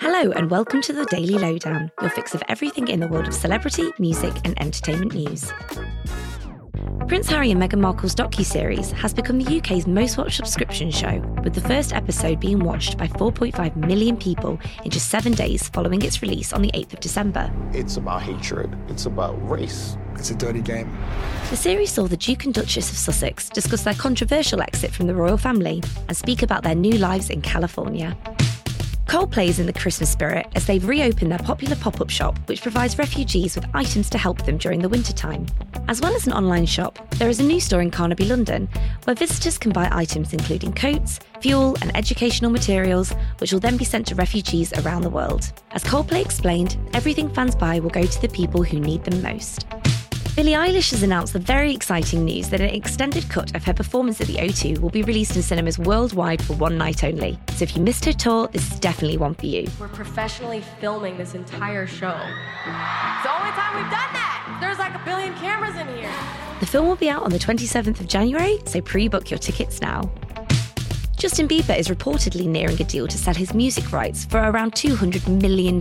Hello, and welcome to the Daily Lowdown, your fix of everything in the world of celebrity, music, and entertainment news. Prince Harry and Meghan Markle's docu-series has become the UK's most watched subscription show, with the first episode being watched by 4.5 million people in just seven days following its release on the 8th of December. It's about hatred. It's about race. It's a dirty game. The series saw the Duke and Duchess of Sussex discuss their controversial exit from the royal family and speak about their new lives in California. Coldplay is in the Christmas spirit as they've reopened their popular pop up shop, which provides refugees with items to help them during the winter time. As well as an online shop, there is a new store in Carnaby, London, where visitors can buy items including coats, fuel, and educational materials, which will then be sent to refugees around the world. As Coldplay explained, everything fans buy will go to the people who need them most. Billie Eilish has announced the very exciting news that an extended cut of her performance at the O2 will be released in cinemas worldwide for one night only. So if you missed her tour, this is definitely one for you. We're professionally filming this entire show. It's the only time we've done that. There's like a billion cameras in here. The film will be out on the 27th of January, so pre book your tickets now. Justin Bieber is reportedly nearing a deal to sell his music rights for around $200 million.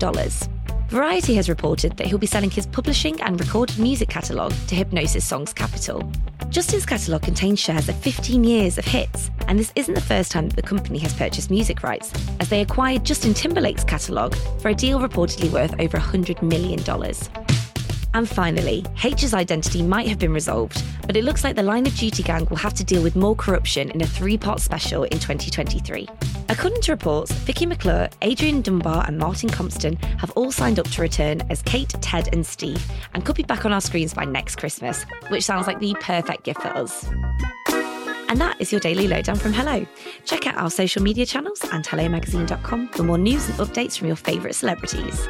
Variety has reported that he'll be selling his publishing and recorded music catalogue to Hipgnosis Songs Capital. Justin's catalogue contains shares of 15 years of hits, and this isn't the first time that the company has purchased music rights, as they acquired Justin Timberlake's catalogue for a deal reportedly worth over $100 million. And finally, H's identity might have been resolved, but it looks like the Line of Duty gang will have to deal with more corruption in a three part special in 2023. According to reports, Vicky McClure, Adrian Dunbar, and Martin Compston have all signed up to return as Kate, Ted, and Steve and could be back on our screens by next Christmas, which sounds like the perfect gift for us. And that is your daily lowdown from Hello. Check out our social media channels and HelloMagazine.com for more news and updates from your favourite celebrities.